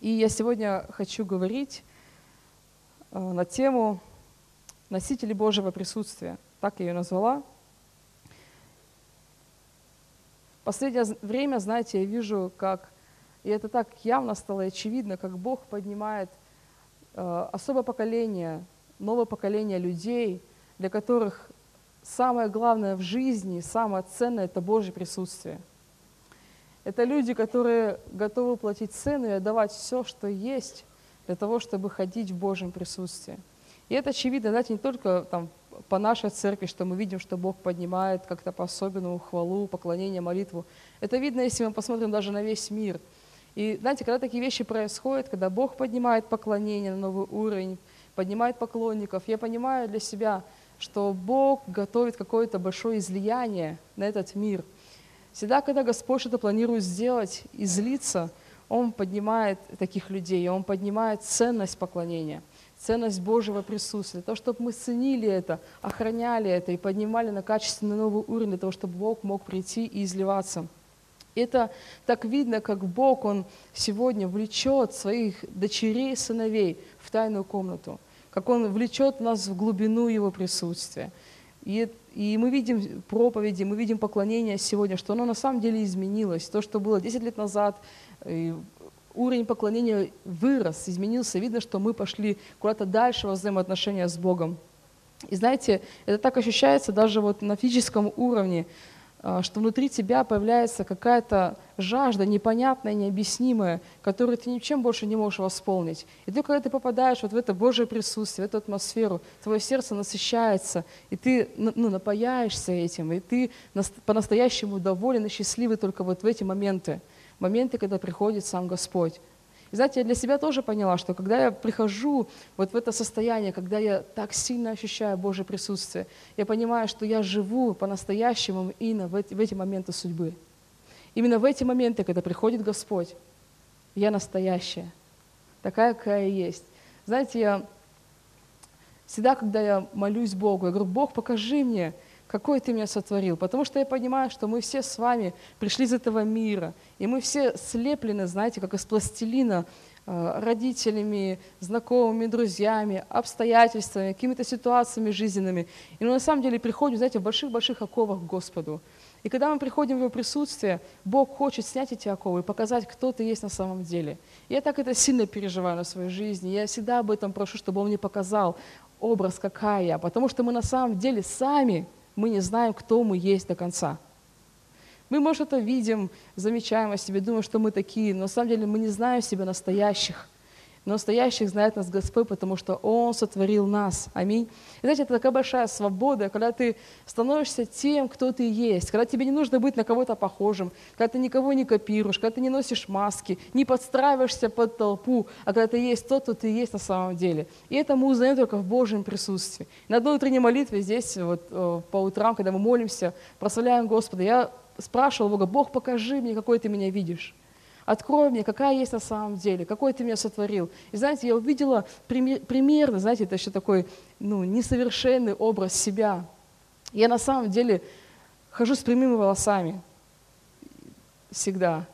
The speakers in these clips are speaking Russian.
И я сегодня хочу говорить э, на тему носители Божьего присутствия. Так я ее назвала. В последнее время, знаете, я вижу, как, и это так явно стало очевидно, как Бог поднимает э, особое поколение, новое поколение людей, для которых самое главное в жизни, самое ценное – это Божье присутствие – это люди, которые готовы платить цену и отдавать все, что есть, для того, чтобы ходить в Божьем присутствии. И это очевидно, знаете, не только там, по нашей церкви, что мы видим, что Бог поднимает как-то по-особенному хвалу, поклонение, молитву. Это видно, если мы посмотрим даже на весь мир. И знаете, когда такие вещи происходят, когда Бог поднимает поклонение на новый уровень, поднимает поклонников, я понимаю для себя, что Бог готовит какое-то большое излияние на этот мир – Всегда, когда Господь что-то планирует сделать и злиться, Он поднимает таких людей, Он поднимает ценность поклонения, ценность Божьего присутствия, то, чтобы мы ценили это, охраняли это и поднимали на качественный новый уровень для того, чтобы Бог мог прийти и изливаться. Это так видно, как Бог, Он сегодня влечет своих дочерей и сыновей в тайную комнату, как Он влечет нас в глубину Его присутствия. И и мы видим проповеди, мы видим поклонение сегодня, что оно на самом деле изменилось. То, что было 10 лет назад, уровень поклонения вырос, изменился. Видно, что мы пошли куда-то дальше во взаимоотношения с Богом. И знаете, это так ощущается даже вот на физическом уровне. А, что внутри тебя появляется какая-то жажда непонятная, необъяснимая, которую ты ничем больше не можешь восполнить. И ты, когда ты попадаешь вот в это Божье присутствие, в эту атмосферу, твое сердце насыщается, и ты ну, напаяешься этим, и ты по-настоящему доволен и счастливый только вот в эти моменты, моменты, когда приходит сам Господь. И знаете, я для себя тоже поняла, что когда я прихожу вот в это состояние, когда я так сильно ощущаю Божье присутствие, я понимаю, что я живу по-настоящему именно в эти, в эти моменты судьбы. Именно в эти моменты, когда приходит Господь, я настоящая, такая, какая я есть. Знаете, я всегда, когда я молюсь Богу, я говорю, Бог, покажи мне, какой ты меня сотворил. Потому что я понимаю, что мы все с вами пришли из этого мира, и мы все слеплены, знаете, как из пластилина, э, родителями, знакомыми, друзьями, обстоятельствами, какими-то ситуациями жизненными. И мы на самом деле приходим, знаете, в больших-больших оковах к Господу. И когда мы приходим в Его присутствие, Бог хочет снять эти оковы и показать, кто ты есть на самом деле. Я так это сильно переживаю на своей жизни. Я всегда об этом прошу, чтобы Он мне показал образ, какая я. Потому что мы на самом деле сами мы не знаем, кто мы есть до конца. Мы, может, это видим, замечаем о себе, думаем, что мы такие, но на самом деле мы не знаем себя настоящих. Но настоящих знает нас Господь, потому что Он сотворил нас. Аминь. И знаете, это такая большая свобода, когда ты становишься тем, кто ты есть, когда тебе не нужно быть на кого-то похожим, когда ты никого не копируешь, когда ты не носишь маски, не подстраиваешься под толпу, а когда ты есть тот, кто ты есть на самом деле. И это мы узнаем только в Божьем присутствии. На одной утренней молитве здесь, вот, э, по утрам, когда мы молимся, прославляем Господа, я спрашивал Бога, Бог, покажи мне, какой ты меня видишь. Открой мне, какая есть на самом деле, какой ты меня сотворил. И знаете, я увидела примерно, знаете, это еще такой ну, несовершенный образ себя. Я на самом деле хожу с прямыми волосами. Всегда.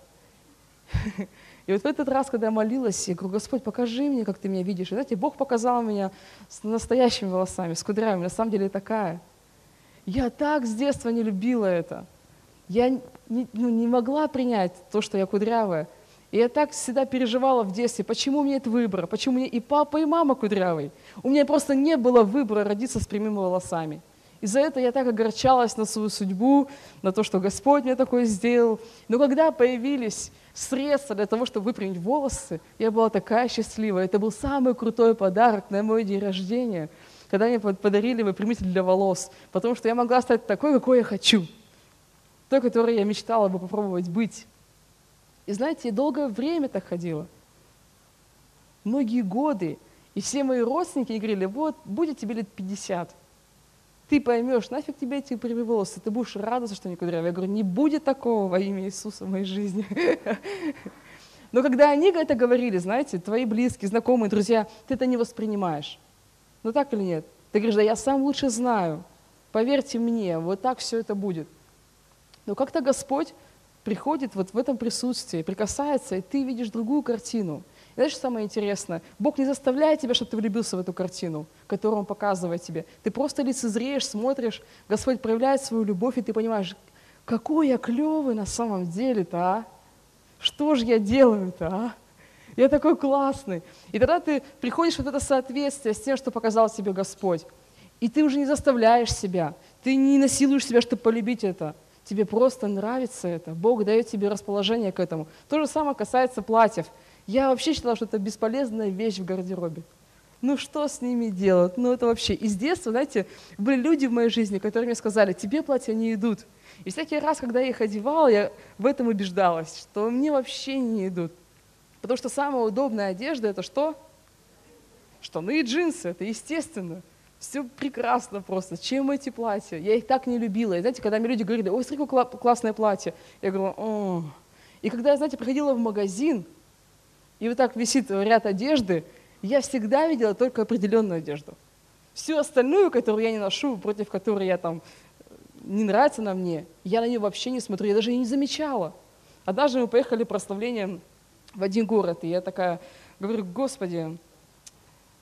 И вот в этот раз, когда я молилась, я говорю, Господь, покажи мне, как ты меня видишь. И знаете, Бог показал меня с настоящими волосами, с кудрями. На самом деле такая. Я так с детства не любила это. Я не, ну, не могла принять то, что я кудрявая. И я так всегда переживала в детстве, почему у меня нет выбора, почему мне и папа, и мама кудрявый. У меня просто не было выбора родиться с прямыми волосами. И за это я так огорчалась на свою судьбу, на то, что Господь мне такое сделал. Но когда появились средства для того, чтобы выпрямить волосы, я была такая счастливая. Это был самый крутой подарок на мой день рождения, когда мне подарили выпрямитель для волос, потому что я могла стать такой, какой я хочу той, которой я мечтала бы попробовать быть. И знаете, я долгое время так ходила. Многие годы. И все мои родственники говорили, вот, будет тебе лет 50. Ты поймешь, нафиг тебе эти прямые волосы, ты будешь радоваться, что они кудрявые. Я говорю, не будет такого во имя Иисуса в моей жизни. Но когда они это говорили, знаете, твои близкие, знакомые, друзья, ты это не воспринимаешь. Ну так или нет? Ты говоришь, да я сам лучше знаю. Поверьте мне, вот так все это будет. Но как-то Господь приходит вот в этом присутствии, прикасается, и ты видишь другую картину. знаешь, что самое интересное? Бог не заставляет тебя, чтобы ты влюбился в эту картину, которую Он показывает тебе. Ты просто лицезреешь, смотришь, Господь проявляет свою любовь, и ты понимаешь, какой я клевый на самом деле-то, а? Что же я делаю-то, а? Я такой классный. И тогда ты приходишь в это соответствие с тем, что показал тебе Господь. И ты уже не заставляешь себя, ты не насилуешь себя, чтобы полюбить это. Тебе просто нравится это. Бог дает тебе расположение к этому. То же самое касается платьев. Я вообще считала, что это бесполезная вещь в гардеробе. Ну что с ними делать? Ну это вообще... Из детства, знаете, были люди в моей жизни, которые мне сказали, тебе платья не идут. И всякий раз, когда я их одевала, я в этом убеждалась, что мне вообще не идут. Потому что самая удобная одежда – это что? Штаны и джинсы, это естественно. Все прекрасно просто. Чем эти платья? Я их так не любила. И знаете, когда мне люди говорили, ой, смотри, какое классное платье. Я говорю, о. И когда я, знаете, приходила в магазин, и вот так висит ряд одежды, я всегда видела только определенную одежду. Всю остальную, которую я не ношу, против которой я там не нравится на мне, я на нее вообще не смотрю, я даже ее не замечала. Однажды мы поехали прославлением в один город, и я такая говорю, Господи,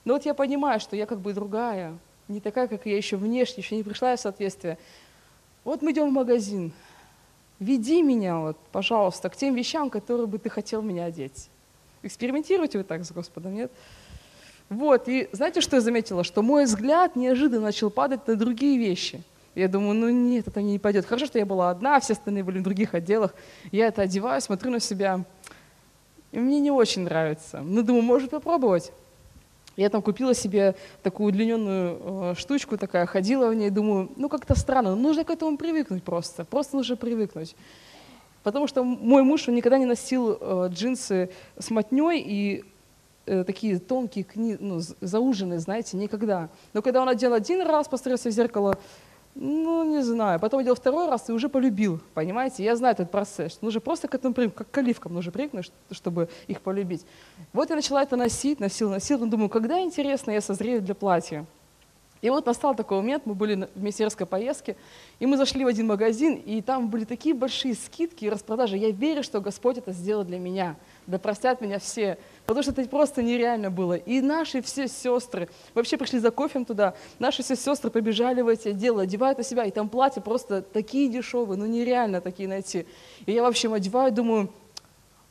ну вот я понимаю, что я как бы другая, не такая, как я еще внешне, еще не пришла в соответствие. Вот мы идем в магазин. Веди меня, вот, пожалуйста, к тем вещам, которые бы ты хотел меня одеть. Экспериментируйте вы так с Господом, нет? Вот, и знаете, что я заметила? Что мой взгляд неожиданно начал падать на другие вещи. Я думаю, ну нет, это мне не пойдет. Хорошо, что я была одна, все остальные были в других отделах. Я это одеваю, смотрю на себя. И мне не очень нравится. Ну, думаю, может попробовать. Я там купила себе такую удлиненную э, штучку, такая, ходила в ней, думаю, ну как-то странно, нужно к этому привыкнуть просто, просто нужно привыкнуть. Потому что мой муж, он никогда не носил э, джинсы с мотней и э, такие тонкие, кни, ну, зауженные, знаете, никогда. Но когда он одел один раз, посмотрелся в зеркало, ну, не знаю. Потом делал второй раз и уже полюбил, понимаете? Я знаю этот процесс. Нужно просто к этому привыкнуть, как к оливкам нужно привыкнуть, чтобы их полюбить. Вот я начала это носить, носила, носила, но думаю, когда, интересно, я созрею для платья. И вот настал такой момент, мы были в министерской поездке, и мы зашли в один магазин, и там были такие большие скидки и распродажи. Я верю, что Господь это сделал для меня. Да простят меня все. Потому что это просто нереально было. И наши все сестры, вообще пришли за кофем туда, наши все сестры побежали в эти отделы, одевают на себя, и там платья просто такие дешевые, ну нереально такие найти. И я, в общем, одеваю, думаю,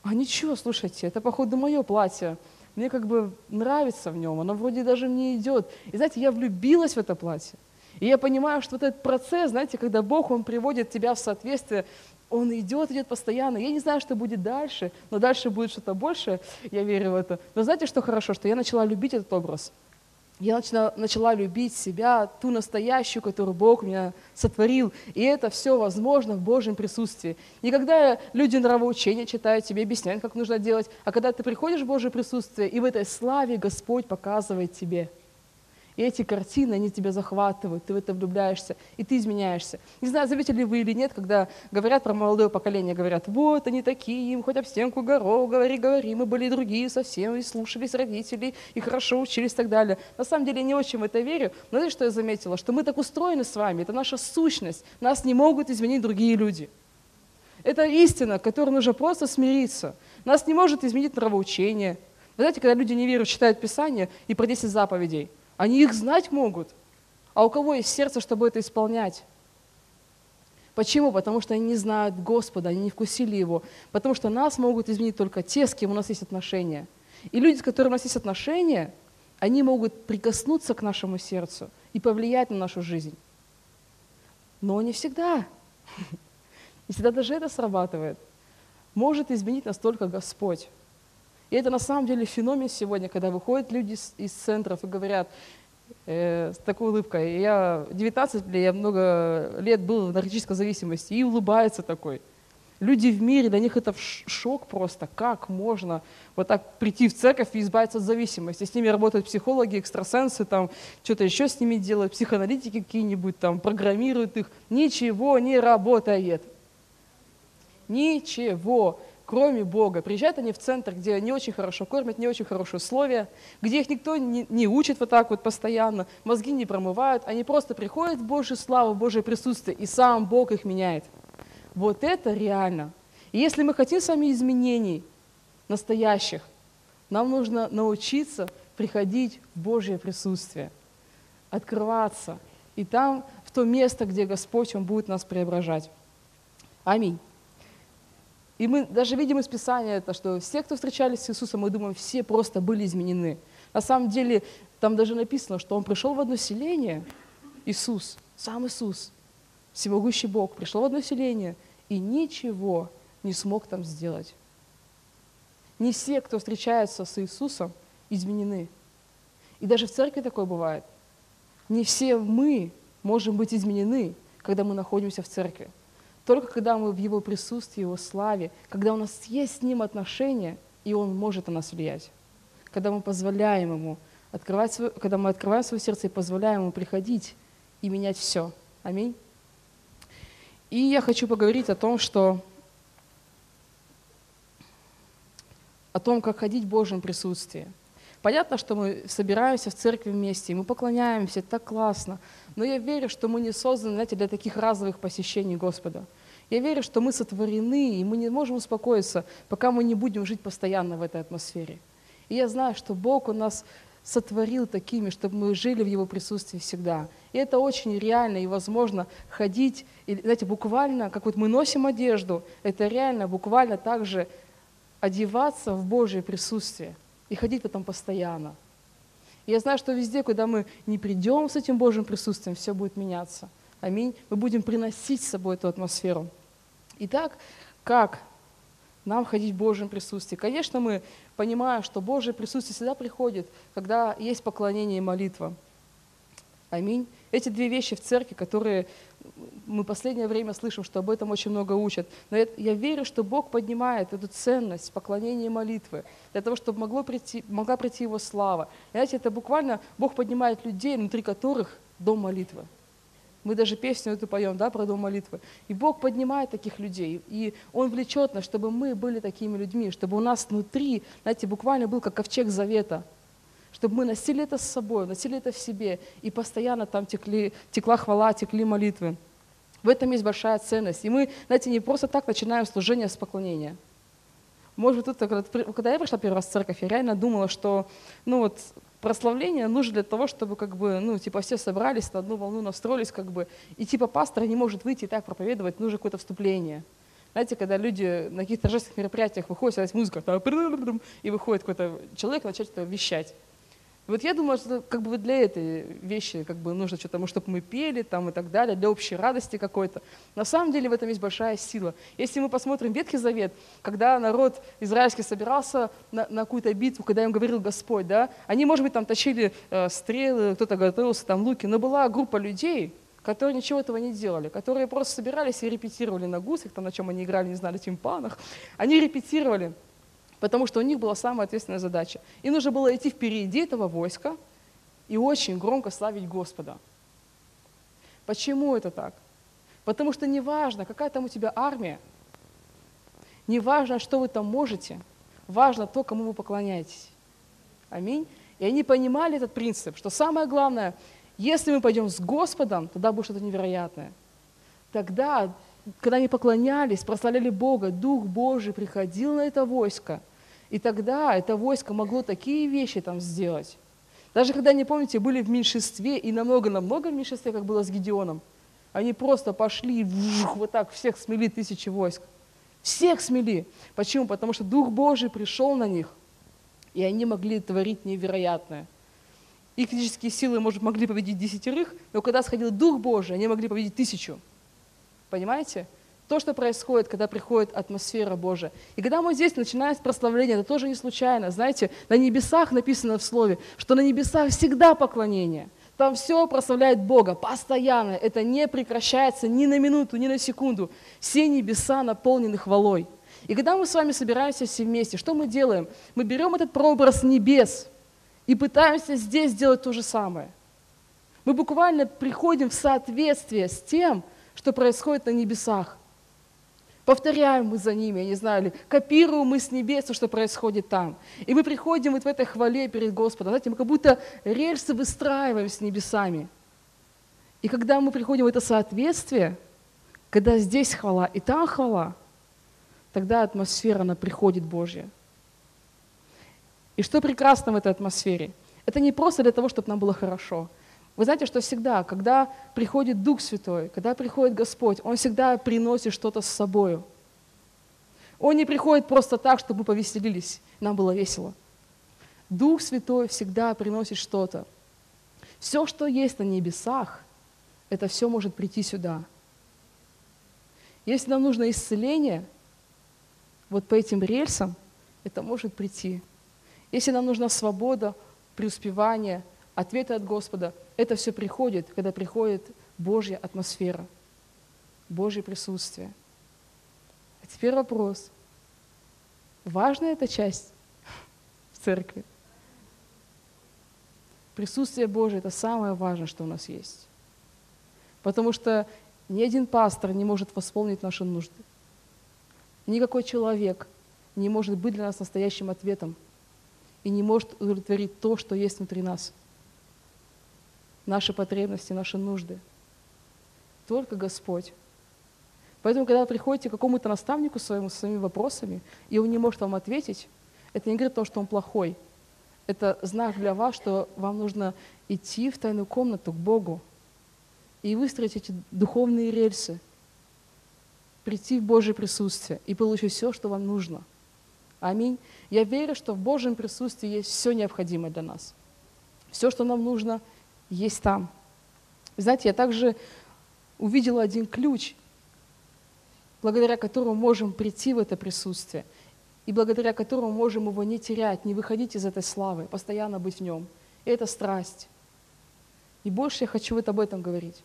а ничего, слушайте, это, походу, мое платье мне как бы нравится в нем, оно вроде даже мне идет. И знаете, я влюбилась в это платье. И я понимаю, что вот этот процесс, знаете, когда Бог, Он приводит тебя в соответствие, Он идет, идет постоянно. Я не знаю, что будет дальше, но дальше будет что-то большее, я верю в это. Но знаете, что хорошо? Что я начала любить этот образ я начала, начала любить себя, ту настоящую, которую Бог меня сотворил. И это все возможно в Божьем присутствии. Не когда люди нравоучения читают, тебе объясняют, как нужно делать, а когда ты приходишь в Божье присутствие, и в этой славе Господь показывает тебе – и эти картины, они тебя захватывают, ты в это влюбляешься, и ты изменяешься. Не знаю, заметили вы или нет, когда говорят про молодое поколение, говорят, вот они такие, им хоть об стенку горох, говори, говори, мы были другие совсем, и слушались родителей, и хорошо учились и так далее. На самом деле я не очень в это верю, но знаете, что я заметила? Что мы так устроены с вами, это наша сущность, нас не могут изменить другие люди. Это истина, которой нужно просто смириться. Нас не может изменить нравоучение. Вы знаете, когда люди не верят, читают Писание и про 10 заповедей – они их знать могут. А у кого есть сердце, чтобы это исполнять? Почему? Потому что они не знают Господа, они не вкусили Его. Потому что нас могут изменить только те, с кем у нас есть отношения. И люди, с которыми у нас есть отношения, они могут прикоснуться к нашему сердцу и повлиять на нашу жизнь. Но не всегда. Не всегда даже это срабатывает. Может изменить нас только Господь. И это на самом деле феномен сегодня, когда выходят люди из центров и говорят э, с такой улыбкой, я 19 лет, я много лет был в наркотической зависимости, и улыбается такой. Люди в мире, для них это шок просто. Как можно вот так прийти в церковь и избавиться от зависимости? С ними работают психологи, экстрасенсы, там что-то еще с ними делают, психоаналитики какие-нибудь, там программируют их. Ничего не работает. Ничего кроме Бога. Приезжают они в центр, где не очень хорошо кормят, не очень хорошие условия, где их никто не, не учит вот так вот постоянно, мозги не промывают, они просто приходят в Божью славу, в Божье присутствие, и сам Бог их меняет. Вот это реально. И если мы хотим с вами изменений настоящих, Нам нужно научиться приходить в Божье присутствие, открываться. И там, в то место, где Господь, Он будет нас преображать. Аминь. И мы даже видим из Писания это, что все, кто встречались с Иисусом, мы думаем, все просто были изменены. На самом деле, там даже написано, что Он пришел в одно селение, Иисус, сам Иисус, всемогущий Бог, пришел в одно селение и ничего не смог там сделать. Не все, кто встречается с Иисусом, изменены. И даже в церкви такое бывает. Не все мы можем быть изменены, когда мы находимся в церкви. Только когда мы в Его присутствии, Его славе, когда у нас есть с Ним отношения, и Он может на нас влиять. Когда мы позволяем Ему открывать свое, когда мы открываем свое сердце и позволяем Ему приходить и менять все. Аминь. И я хочу поговорить о том, что о том, как ходить в Божьем присутствии. Понятно, что мы собираемся в церкви вместе, мы поклоняемся, это так классно. Но я верю, что мы не созданы, знаете, для таких разовых посещений Господа. Я верю, что мы сотворены, и мы не можем успокоиться, пока мы не будем жить постоянно в этой атмосфере. И я знаю, что Бог у нас сотворил такими, чтобы мы жили в Его присутствии всегда. И это очень реально и возможно ходить, и, знаете, буквально, как вот мы носим одежду, это реально буквально также одеваться в Божье присутствие и ходить в этом постоянно. И я знаю, что везде, куда мы не придем с этим Божьим присутствием, все будет меняться. Аминь. Мы будем приносить с собой эту атмосферу. Итак, как нам ходить в Божьем присутствии? Конечно, мы понимаем, что Божье присутствие всегда приходит, когда есть поклонение и молитва. Аминь. Эти две вещи в церкви, которые мы последнее время слышим, что об этом очень много учат. Но я верю, что Бог поднимает эту ценность поклонения и молитвы, для того, чтобы могло прийти, могла прийти Его слава. Знаете, это буквально Бог поднимает людей, внутри которых дом молитвы. Мы даже песню эту поем, да, про дом молитвы. И Бог поднимает таких людей, и Он влечет нас, чтобы мы были такими людьми, чтобы у нас внутри, знаете, буквально был как ковчег завета, чтобы мы носили это с собой, носили это в себе, и постоянно там текли, текла хвала, текли молитвы. В этом есть большая ценность. И мы, знаете, не просто так начинаем служение с поклонения. Может быть, тут, когда я пришла первый раз в церковь, я реально думала, что ну вот, прославление нужно для того, чтобы как бы, ну, типа все собрались на одну волну, настроились, как бы, и типа пастор не может выйти и так проповедовать, нужно какое-то вступление. Знаете, когда люди на каких-то торжественных мероприятиях выходят, садится музыка, и выходит какой-то человек начать это вещать. Вот я думаю, что как бы для этой вещи как бы нужно что-то, чтобы мы пели там и так далее, для общей радости какой-то. На самом деле в этом есть большая сила. Если мы посмотрим Ветхий Завет, когда народ израильский собирался на, на какую-то битву, когда им говорил Господь, да, они, может быть, там точили э, стрелы, кто-то готовился, там луки, но была группа людей, которые ничего этого не делали, которые просто собирались и репетировали на гусях, там, на чем они играли, не знали, тимпанах. Они репетировали потому что у них была самая ответственная задача. И нужно было идти впереди этого войска и очень громко славить Господа. Почему это так? Потому что неважно, какая там у тебя армия, неважно, что вы там можете, важно то, кому вы поклоняетесь. Аминь. И они понимали этот принцип, что самое главное, если мы пойдем с Господом, тогда будет что-то невероятное. Тогда, когда они поклонялись, прославляли Бога, Дух Божий приходил на это войско – и тогда это войско могло такие вещи там сделать. Даже когда, не помните, были в меньшинстве, и намного-намного в меньшинстве, как было с Гедеоном, они просто пошли, вжух, вот так всех смели тысячи войск. Всех смели. Почему? Потому что Дух Божий пришел на них, и они могли творить невероятное. Их физические силы, может, могли победить десятерых, но когда сходил Дух Божий, они могли победить тысячу. Понимаете? То, что происходит, когда приходит атмосфера Божия. И когда мы здесь начинаем с прославления, это тоже не случайно. Знаете, на небесах написано в Слове, что на небесах всегда поклонение. Там все прославляет Бога постоянно. Это не прекращается ни на минуту, ни на секунду. Все небеса наполнены хвалой. И когда мы с вами собираемся все вместе, что мы делаем? Мы берем этот прообраз небес и пытаемся здесь сделать то же самое. Мы буквально приходим в соответствие с тем, что происходит на небесах. Повторяем мы за ними, я не знаю, ли, копируем мы с небес то, что происходит там. И мы приходим вот в этой хвале перед Господом. Знаете, мы как будто рельсы выстраиваем с небесами. И когда мы приходим в это соответствие, когда здесь хвала и там хвала, тогда атмосфера, она приходит Божья. И что прекрасно в этой атмосфере? Это не просто для того, чтобы нам было хорошо. Вы знаете, что всегда, когда приходит Дух Святой, когда приходит Господь, Он всегда приносит что-то с собою. Он не приходит просто так, чтобы мы повеселились, нам было весело. Дух Святой всегда приносит что-то. Все, что есть на небесах, это все может прийти сюда. Если нам нужно исцеление, вот по этим рельсам это может прийти. Если нам нужна свобода, преуспевание, ответы от Господа, это все приходит, когда приходит Божья атмосфера, Божье присутствие. А теперь вопрос. Важная эта часть в церкви? Присутствие Божие – это самое важное, что у нас есть. Потому что ни один пастор не может восполнить наши нужды. Никакой человек не может быть для нас настоящим ответом и не может удовлетворить то, что есть внутри нас. Наши потребности, наши нужды. Только Господь. Поэтому, когда вы приходите к какому-то наставнику своему, со своими вопросами, и он не может вам ответить, это не говорит о том, что он плохой – это знак для вас, что вам нужно идти в тайную комнату к Богу и выстроить эти духовные рельсы, прийти в Божье присутствие и получить все, что вам нужно. Аминь. Я верю, что в Божьем присутствии есть все необходимое для нас. Все, что нам нужно, есть там. Знаете, я также увидела один ключ, благодаря которому можем прийти в это присутствие – и благодаря которому можем его не терять, не выходить из этой славы, постоянно быть в нем. И это страсть. И больше я хочу вот об этом говорить.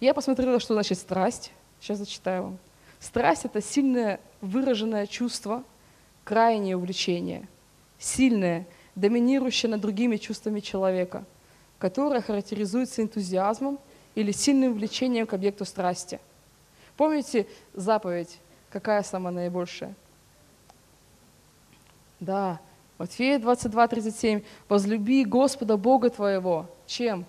Я посмотрела, что значит страсть. Сейчас зачитаю вам. Страсть – это сильное выраженное чувство, крайнее увлечение, сильное, доминирующее над другими чувствами человека, которое характеризуется энтузиазмом или сильным влечением к объекту страсти. Помните заповедь, какая самая наибольшая? Да, Матфея 22, 37. «Возлюби Господа Бога твоего». Чем?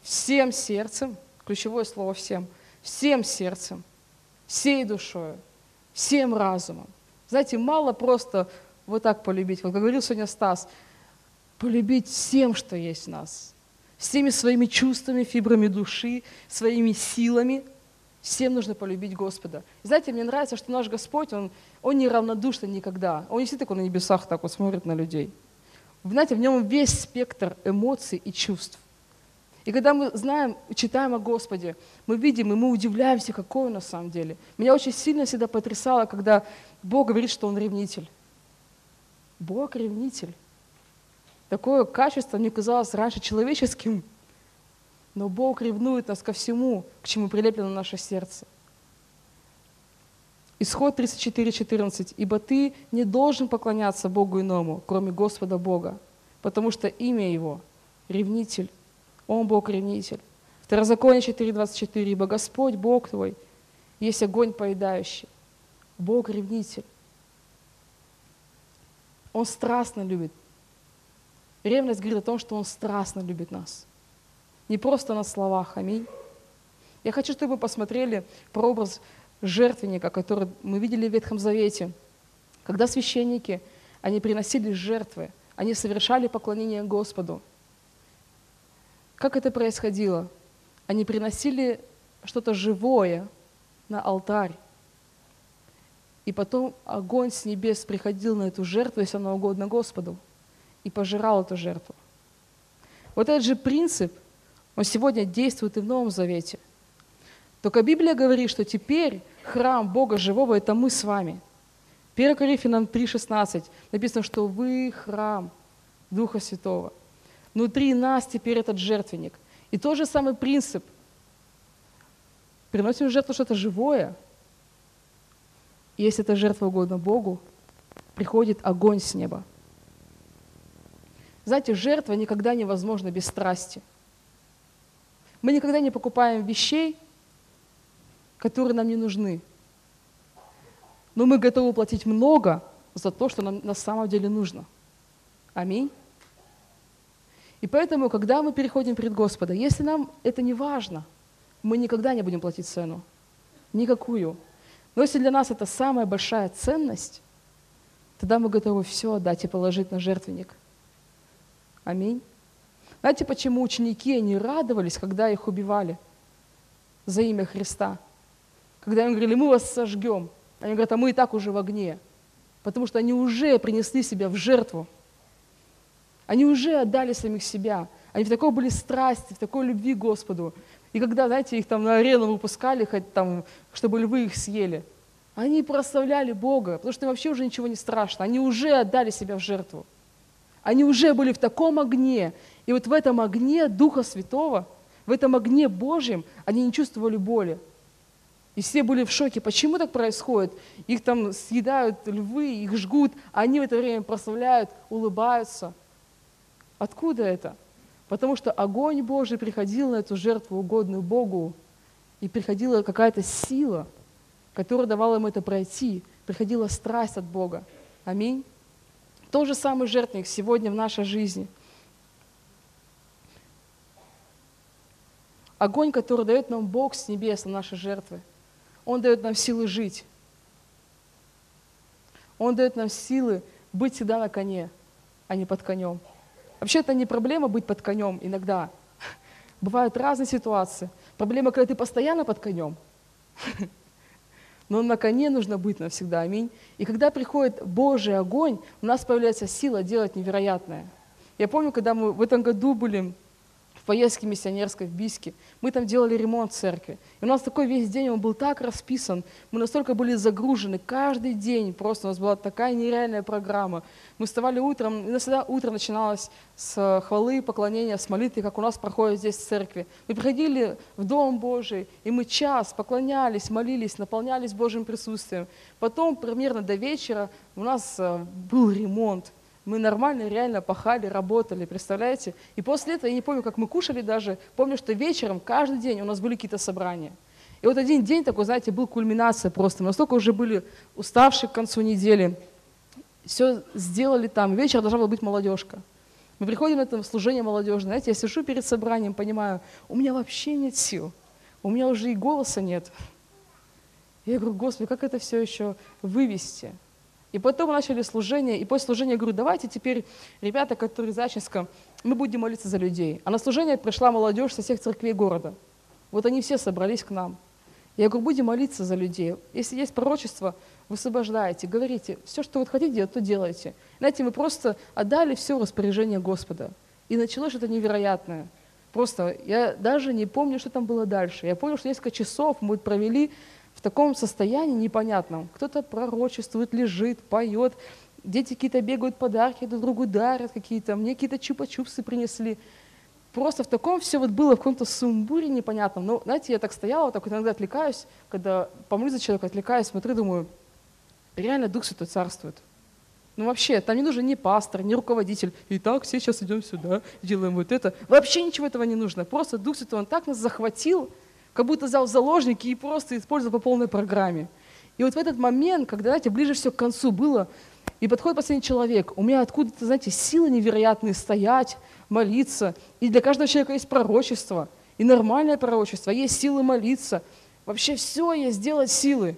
Всем сердцем, ключевое слово «всем», всем сердцем, всей душой, всем разумом. Знаете, мало просто вот так полюбить. Вот как говорил сегодня Стас, полюбить всем, что есть в нас. Всеми своими чувствами, фибрами души, своими силами – Всем нужно полюбить Господа. Знаете, мне нравится, что наш Господь, Он, он не равнодушен никогда. Он не сидит такой на небесах, так вот смотрит на людей. Знаете, в нем весь спектр эмоций и чувств. И когда мы знаем, читаем о Господе, мы видим, и мы удивляемся, какой Он на самом деле. Меня очень сильно всегда потрясало, когда Бог говорит, что Он ревнитель. Бог ревнитель. Такое качество мне казалось раньше человеческим, но Бог ревнует нас ко всему, к чему прилеплено наше сердце. Исход 34:14. «Ибо ты не должен поклоняться Богу иному, кроме Господа Бога, потому что имя Его – ревнитель, Он Бог-ревнитель». Второзаконие 4:24. «Ибо Господь, Бог твой, есть огонь поедающий, Бог-ревнитель». Он страстно любит. Ревность говорит о том, что Он страстно любит нас – не просто на словах. Аминь. Я хочу, чтобы вы посмотрели прообраз жертвенника, который мы видели в Ветхом Завете. Когда священники, они приносили жертвы, они совершали поклонение Господу. Как это происходило? Они приносили что-то живое на алтарь. И потом огонь с небес приходил на эту жертву, если она угодна Господу, и пожирал эту жертву. Вот этот же принцип – он сегодня действует и в Новом Завете. Только Библия говорит, что теперь храм Бога Живого – это мы с вами. 1 Коринфянам 3,16 написано, что вы храм Духа Святого. Внутри нас теперь этот жертвенник. И тот же самый принцип. Приносим жертву что-то живое. И если эта жертва угодна Богу, приходит огонь с неба. Знаете, жертва никогда невозможна без страсти – мы никогда не покупаем вещей, которые нам не нужны. Но мы готовы платить много за то, что нам на самом деле нужно. Аминь. И поэтому, когда мы переходим перед Господом, если нам это не важно, мы никогда не будем платить цену. Никакую. Но если для нас это самая большая ценность, тогда мы готовы все отдать и положить на жертвенник. Аминь. Знаете, почему ученики, они радовались, когда их убивали за имя Христа? Когда им говорили, мы вас сожгем. Они говорят, а мы и так уже в огне. Потому что они уже принесли себя в жертву. Они уже отдали самих себя. Они в такой были страсти, в такой любви к Господу. И когда, знаете, их там на арену выпускали, хоть там, чтобы львы их съели, они прославляли Бога, потому что им вообще уже ничего не страшно. Они уже отдали себя в жертву. Они уже были в таком огне. И вот в этом огне Духа Святого, в этом огне Божьем, они не чувствовали боли. И все были в шоке. Почему так происходит? Их там съедают львы, их жгут, а они в это время прославляют, улыбаются. Откуда это? Потому что огонь Божий приходил на эту жертву, угодную Богу, и приходила какая-то сила, которая давала им это пройти. Приходила страсть от Бога. Аминь. Тот же самый жертвенник сегодня в нашей жизни. Огонь, который дает нам Бог с небес на наши жертвы. Он дает нам силы жить. Он дает нам силы быть всегда на коне, а не под конем. Вообще это не проблема быть под конем иногда. Бывают разные ситуации. Проблема, когда ты постоянно под конем. Но на коне нужно быть навсегда, аминь. И когда приходит Божий огонь, у нас появляется сила делать невероятное. Я помню, когда мы в этом году были поездке миссионерской в Биске. Мы там делали ремонт церкви. И у нас такой весь день, он был так расписан, мы настолько были загружены, каждый день просто у нас была такая нереальная программа. Мы вставали утром, и всегда утро начиналось с хвалы, поклонения, с молитвы, как у нас проходит здесь в церкви. Мы приходили в Дом Божий, и мы час поклонялись, молились, наполнялись Божьим присутствием. Потом примерно до вечера у нас э, был ремонт. Мы нормально, реально пахали, работали, представляете? И после этого, я не помню, как мы кушали даже, помню, что вечером, каждый день у нас были какие-то собрания. И вот один день такой, знаете, был кульминация просто. Мы настолько уже были уставшие к концу недели. Все сделали там. Вечер должна была быть молодежка. Мы приходим на это служение молодежное. Знаете, я сижу перед собранием, понимаю, у меня вообще нет сил. У меня уже и голоса нет. Я говорю, Господи, как это все еще вывести? И потом мы начали служение, и после служения я говорю, давайте теперь, ребята, которые из Ачинска, мы будем молиться за людей. А на служение пришла молодежь со всех церквей города. Вот они все собрались к нам. Я говорю, будем молиться за людей. Если есть пророчество, высвобождайте, говорите, все, что вы хотите то делайте. Знаете, мы просто отдали все распоряжение Господа. И началось что-то невероятное. Просто я даже не помню, что там было дальше. Я помню, что несколько часов мы провели в таком состоянии непонятном. Кто-то пророчествует, лежит, поет, дети какие-то бегают, подарки друг другу дарят какие-то, мне какие-то чупа-чупсы принесли. Просто в таком все вот было, в каком-то сумбуре непонятном. Но, знаете, я так стояла, вот так вот иногда отвлекаюсь, когда помолюсь за человека, отвлекаюсь, смотрю, думаю, реально Дух Святой царствует. Ну вообще, там не нужен ни пастор, ни руководитель. Итак, сейчас идем сюда, делаем вот это. Вообще ничего этого не нужно. Просто Дух Святой, Он так нас захватил, как будто взял заложники и просто использовал по полной программе. И вот в этот момент, когда, знаете, ближе все к концу было, и подходит последний человек, у меня откуда-то, знаете, силы невероятные стоять, молиться. И для каждого человека есть пророчество, и нормальное пророчество, есть силы молиться. Вообще все есть делать силы.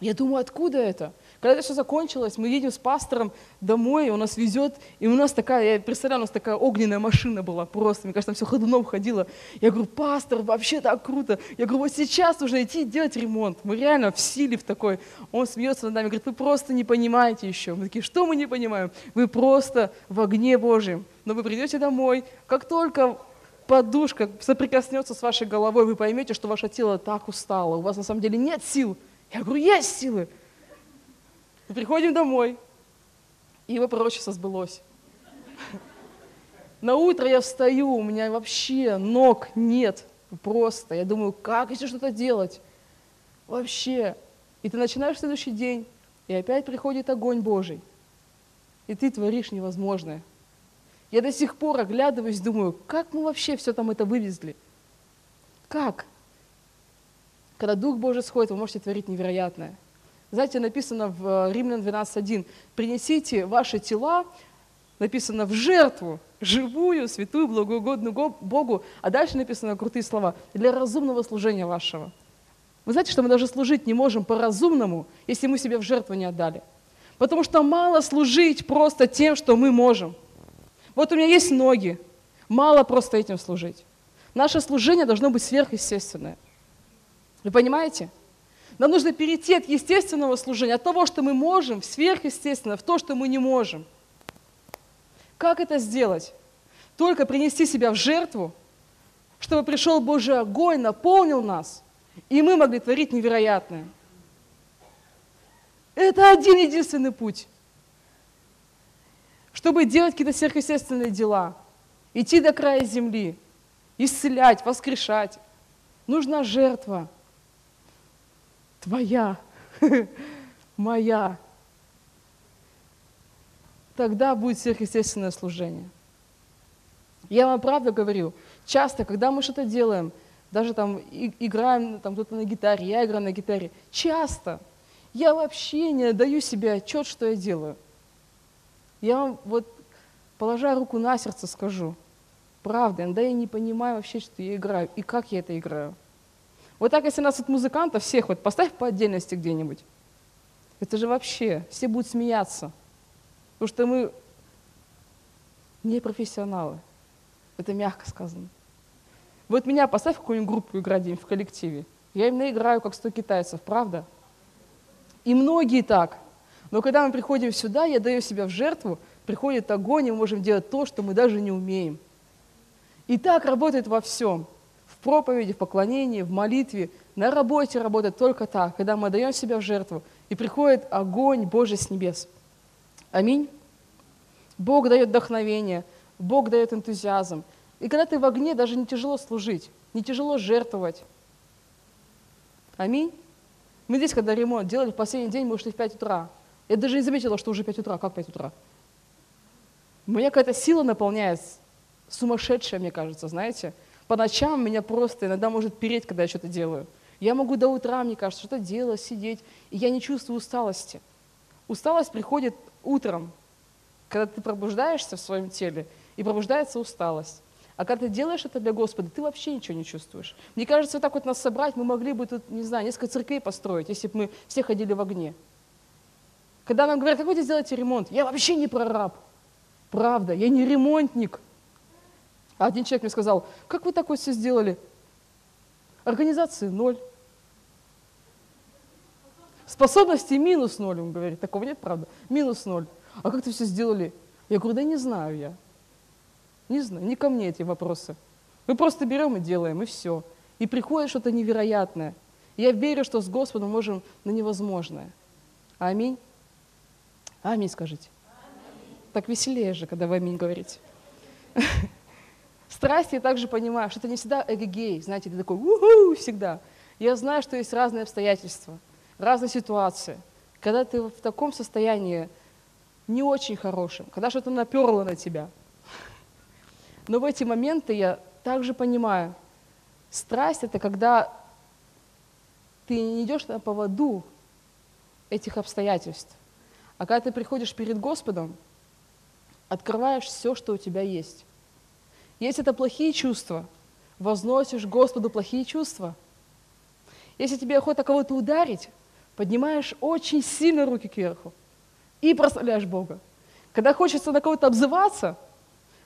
Я думаю, откуда это? Когда это все закончилось, мы едем с пастором домой, он нас везет, и у нас такая, я представляю, у нас такая огненная машина была просто, мне кажется, там все ходуном ходило. Я говорю, пастор, вообще так круто. Я говорю, вот сейчас уже идти делать ремонт. Мы реально в силе в такой. Он смеется над нами, говорит, вы просто не понимаете еще. Мы такие, что мы не понимаем? Вы просто в огне Божьем. Но вы придете домой, как только подушка соприкоснется с вашей головой, вы поймете, что ваше тело так устало, у вас на самом деле нет сил. Я говорю, есть силы. Мы приходим домой, и его пророчество сбылось. На утро я встаю, у меня вообще ног нет. Просто. Я думаю, как еще что-то делать? Вообще. И ты начинаешь следующий день, и опять приходит огонь Божий. И ты творишь невозможное. Я до сих пор оглядываюсь, думаю, как мы вообще все там это вывезли? Как? Когда Дух Божий сходит, вы можете творить невероятное. Знаете, написано в э, Римлян 12.1, «Принесите ваши тела, написано, в жертву, живую, святую, благоугодную Богу». А дальше написано крутые слова, «для разумного служения вашего». Вы знаете, что мы даже служить не можем по-разумному, если мы себя в жертву не отдали. Потому что мало служить просто тем, что мы можем. Вот у меня есть ноги, мало просто этим служить. Наше служение должно быть сверхъестественное. Вы понимаете? Нам нужно перейти от естественного служения, от того, что мы можем, в сверхъестественное, в то, что мы не можем. Как это сделать? Только принести себя в жертву, чтобы пришел Божий огонь, наполнил нас, и мы могли творить невероятное. Это один единственный путь. Чтобы делать какие-то сверхъестественные дела, идти до края земли, исцелять, воскрешать, нужна жертва. Твоя, моя. Тогда будет сверхъестественное служение. Я вам правда говорю, часто, когда мы что-то делаем, даже там играем там кто-то на гитаре, я играю на гитаре, часто – я вообще не даю себе отчет, что я делаю. Я вам вот, положа руку на сердце, скажу, правда, иногда я не понимаю вообще, что я играю и как я это играю. Вот так, если нас от музыкантов всех вот поставь по отдельности где-нибудь, это же вообще, все будут смеяться, потому что мы не профессионалы. Это мягко сказано. Вот меня поставь в какую-нибудь группу играть в коллективе. Я именно играю, как сто китайцев, правда? И многие так. Но когда мы приходим сюда, я даю себя в жертву, приходит огонь, и мы можем делать то, что мы даже не умеем. И так работает во всем. Проповеди, в поклонении, в молитве, на работе работает только так, когда мы даем себя в жертву, и приходит огонь Божий с небес. Аминь. Бог дает вдохновение, Бог дает энтузиазм. И когда ты в огне, даже не тяжело служить, не тяжело жертвовать. Аминь. Мы здесь, когда ремонт делали, в последний день мы ушли в 5 утра. Я даже не заметила, что уже 5 утра. Как 5 утра? Меня какая-то сила наполняет, сумасшедшая, мне кажется, знаете. По ночам меня просто иногда может переть, когда я что-то делаю. Я могу до утра, мне кажется, что-то делать, сидеть, и я не чувствую усталости. Усталость приходит утром, когда ты пробуждаешься в своем теле, и пробуждается усталость. А когда ты делаешь это для Господа, ты вообще ничего не чувствуешь. Мне кажется, вот так вот нас собрать, мы могли бы тут, не знаю, несколько церквей построить, если бы мы все ходили в огне. Когда нам говорят, как вы здесь делаете ремонт? Я вообще не прораб. Правда, я не ремонтник. А один человек мне сказал, как вы так вот все сделали? Организации ноль. Способности минус ноль, он говорит. Такого нет, правда? Минус ноль. А как ты все сделали? Я говорю, да не знаю я. Не знаю, не ко мне эти вопросы. Мы просто берем и делаем, и все. И приходит что-то невероятное. я верю, что с Господом можем на невозможное. Аминь. Аминь скажите. Аминь. Так веселее же, когда вы аминь говорите. Страсти я также понимаю, что это не всегда эгегей, знаете, ты такой уху всегда. Я знаю, что есть разные обстоятельства, разные ситуации. Когда ты в таком состоянии не очень хорошем, когда что-то наперло на тебя – но в эти моменты я также понимаю, страсть – это когда ты не идешь на поводу этих обстоятельств, а когда ты приходишь перед Господом, открываешь все, что у тебя есть. Если это плохие чувства, возносишь Господу плохие чувства. Если тебе охота кого-то ударить, поднимаешь очень сильно руки кверху и прославляешь Бога. Когда хочется на кого-то обзываться –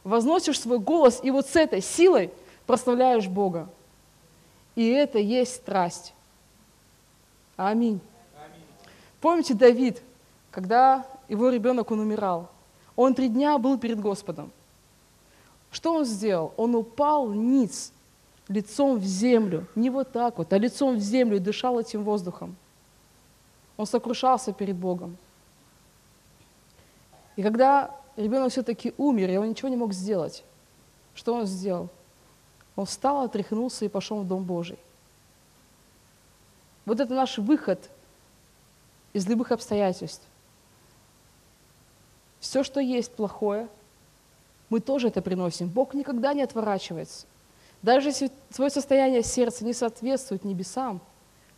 возносишь свой голос и вот с этой силой прославляешь Бога. И это есть страсть. Аминь. Аминь. Помните Давид, когда его ребенок, он умирал, он три дня был перед Господом. Что он сделал? Он упал ниц, лицом в землю, не вот так вот, а лицом в землю и дышал этим воздухом. Он сокрушался перед Богом. И когда ребенок все-таки умер, и он ничего не мог сделать. Что он сделал? Он встал, отряхнулся и пошел в Дом Божий. Вот это наш выход из любых обстоятельств. Все, что есть плохое, мы тоже это приносим. Бог никогда не отворачивается. Даже если свое состояние сердца не соответствует небесам,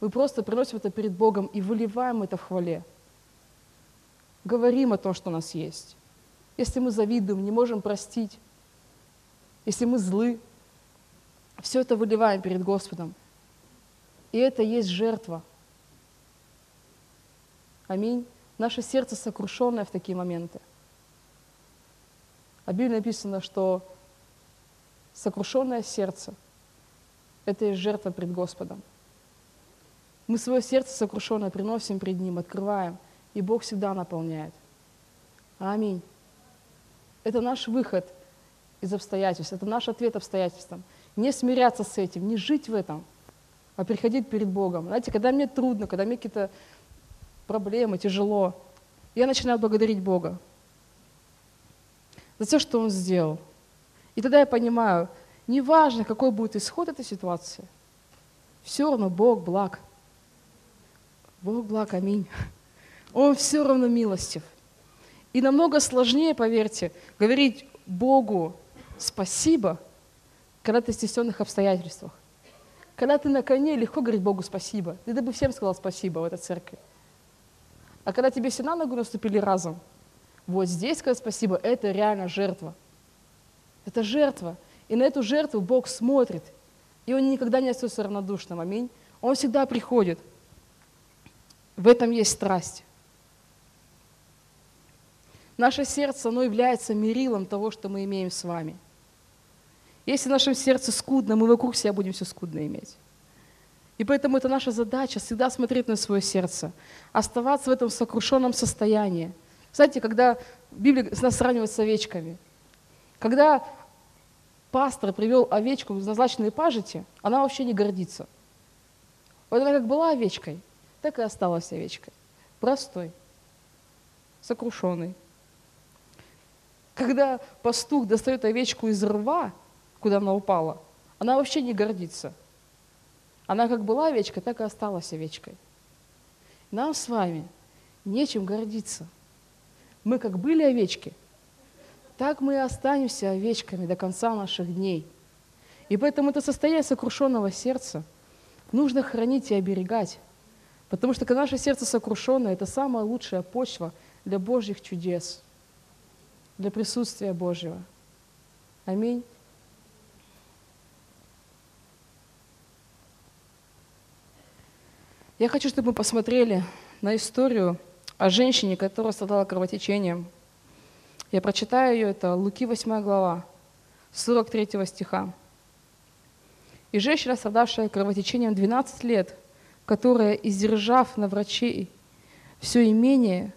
мы просто приносим это перед Богом и выливаем это в хвале. Говорим о том, что у нас есть если мы завидуем, не можем простить, если мы злы, все это выливаем перед Господом. И это есть жертва. Аминь. Наше сердце сокрушенное в такие моменты. А в Библии написано, что сокрушенное сердце – это и жертва пред Господом. Мы свое сердце сокрушенное приносим пред Ним, открываем, и Бог всегда наполняет. Аминь. Это наш выход из обстоятельств, это наш ответ обстоятельствам. Не смиряться с этим, не жить в этом, а приходить перед Богом. Знаете, когда мне трудно, когда мне какие-то проблемы, тяжело, я начинаю благодарить Бога за все, что Он сделал. И тогда я понимаю, неважно, какой будет исход этой ситуации, все равно Бог благ. Бог благ, аминь. Он все равно милостив. И намного сложнее, поверьте, говорить Богу спасибо, когда ты в стесненных обстоятельствах. Когда ты на коне, легко говорить Богу спасибо. Ты бы всем сказал спасибо в этой церкви. А когда тебе все на ногу наступили разом, вот здесь сказать спасибо, это реально жертва. Это жертва. И на эту жертву Бог смотрит. И Он никогда не остается равнодушным. Аминь. Он всегда приходит. В этом есть страсть. Наше сердце, оно является мерилом того, что мы имеем с вами. Если в нашем сердце скудно, мы вокруг себя будем все скудно иметь. И поэтому это наша задача всегда смотреть на свое сердце, оставаться в этом сокрушенном состоянии. Знаете, когда Библия нас сравнивает с овечками, когда пастор привел овечку в назначенные пажити, она вообще не гордится. Вот она как была овечкой, так и осталась овечкой. Простой, сокрушенный. Когда пастух достает овечку из рва, куда она упала, она вообще не гордится. Она как была овечкой, так и осталась овечкой. Нам с вами нечем гордиться. Мы как были овечки, так мы и останемся овечками до конца наших дней. И поэтому это состояние сокрушенного сердца нужно хранить и оберегать. Потому что когда наше сердце сокрушенное, это самая лучшая почва для Божьих чудес, для присутствия Божьего. Аминь. Я хочу, чтобы мы посмотрели на историю о женщине, которая страдала кровотечением. Я прочитаю ее, это Луки 8 глава, 43 стиха. «И женщина, страдавшая кровотечением 12 лет, которая, издержав на врачей все имение,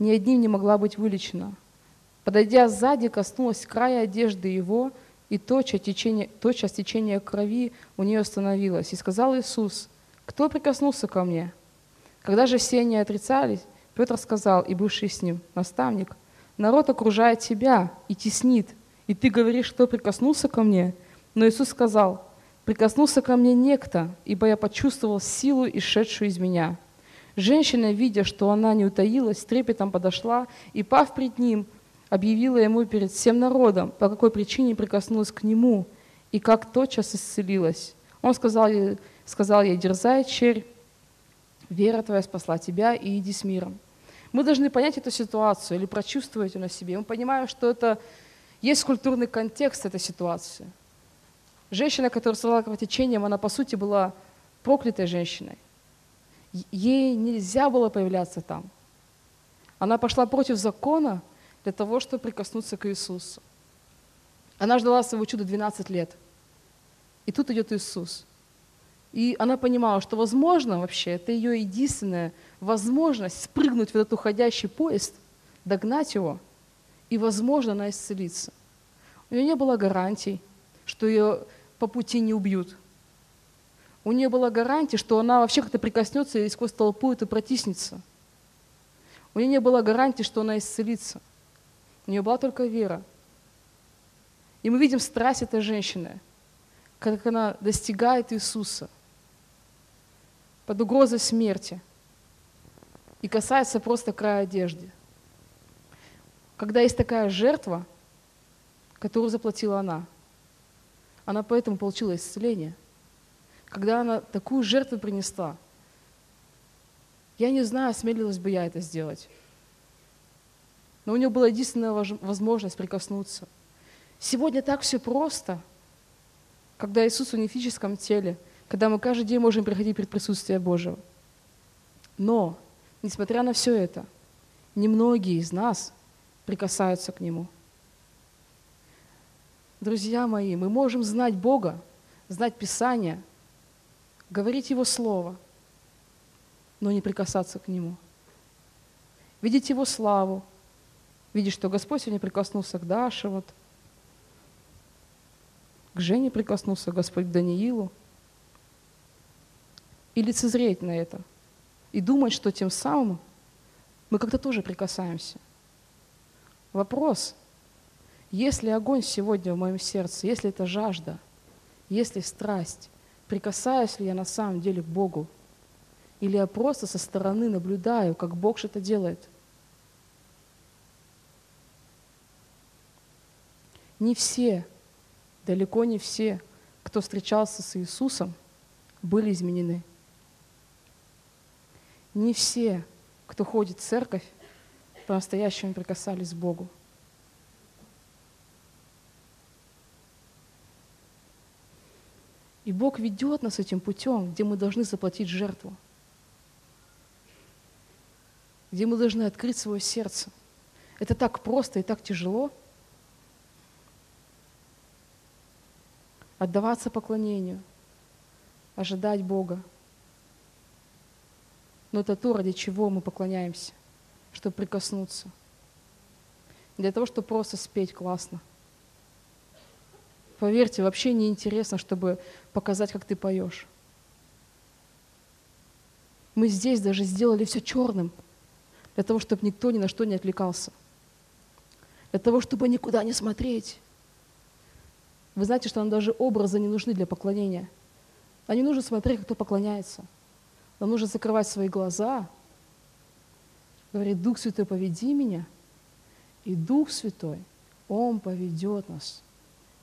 ни одним не могла быть вылечена. Подойдя сзади, коснулась края одежды его, и тотчас течение, тотчас течение крови у нее остановилось. И сказал Иисус, кто прикоснулся ко мне? Когда же все они отрицались, Петр сказал, и бывший с ним, наставник, народ окружает тебя и теснит, и ты говоришь, кто прикоснулся ко мне? Но Иисус сказал, прикоснулся ко мне некто, ибо я почувствовал силу, исшедшую из меня. Женщина, видя, что она не утаилась, трепетом подошла и, пав пред ним, объявила ему перед всем народом, по какой причине прикоснулась к нему, и как тотчас исцелилась. Он сказал ей, сказал ей, дерзай, черь, вера твоя спасла тебя, и иди с миром. Мы должны понять эту ситуацию или прочувствовать ее на себе. Мы понимаем, что это есть культурный контекст этой ситуации. Женщина, которая стала кровотечением, она по сути была проклятой женщиной. Ей нельзя было появляться там. Она пошла против закона для того, чтобы прикоснуться к Иисусу. Она ждала своего чуда 12 лет. И тут идет Иисус. И она понимала, что, возможно, вообще, это ее единственная возможность спрыгнуть в этот уходящий поезд, догнать его, и, возможно, она исцелится. У нее не было гарантий, что ее по пути не убьют. У нее была гарантия, что она вообще как-то прикоснется и сквозь толпу это протиснется. У нее не было гарантии, что она исцелится. У нее была только вера. И мы видим страсть этой женщины, как она достигает Иисуса – под угрозой смерти и касается просто края одежды. Когда есть такая жертва, которую заплатила она, она поэтому получила исцеление. Когда она такую жертву принесла, я не знаю, осмелилась бы я это сделать. Но у нее была единственная возможность прикоснуться. Сегодня так все просто, когда Иисус в унифическом теле – когда мы каждый день можем приходить перед присутствие Божьего. Но, несмотря на все это, немногие из нас прикасаются к Нему. Друзья мои, мы можем знать Бога, знать Писание, говорить Его Слово, но не прикасаться к Нему. Видеть Его славу, видеть, что Господь сегодня прикоснулся к Даше, вот, к Жене прикоснулся Господь к Даниилу, и лицезреть на это, и думать, что тем самым мы как-то тоже прикасаемся. Вопрос, если огонь сегодня в моем сердце, если это жажда, если страсть, прикасаюсь ли я на самом деле к Богу, или я просто со стороны наблюдаю, как Бог что-то делает. Не все, далеко не все, кто встречался с Иисусом, были изменены. Не все, кто ходит в церковь, по-настоящему прикасались к Богу. И Бог ведет нас этим путем, где мы должны заплатить жертву, где мы должны открыть свое сердце. Это так просто и так тяжело. Отдаваться поклонению, ожидать Бога, но это то, ради чего мы поклоняемся, чтобы прикоснуться. Для того, чтобы просто спеть классно. Поверьте, вообще не интересно, чтобы показать, как ты поешь. Мы здесь даже сделали все черным, для того, чтобы никто ни на что не отвлекался. Для того, чтобы никуда не смотреть. Вы знаете, что нам даже образы не нужны для поклонения. А не нужно смотреть, кто поклоняется – нам нужно закрывать свои глаза, говорит, Дух Святой, поведи меня. И Дух Святой, Он поведет нас.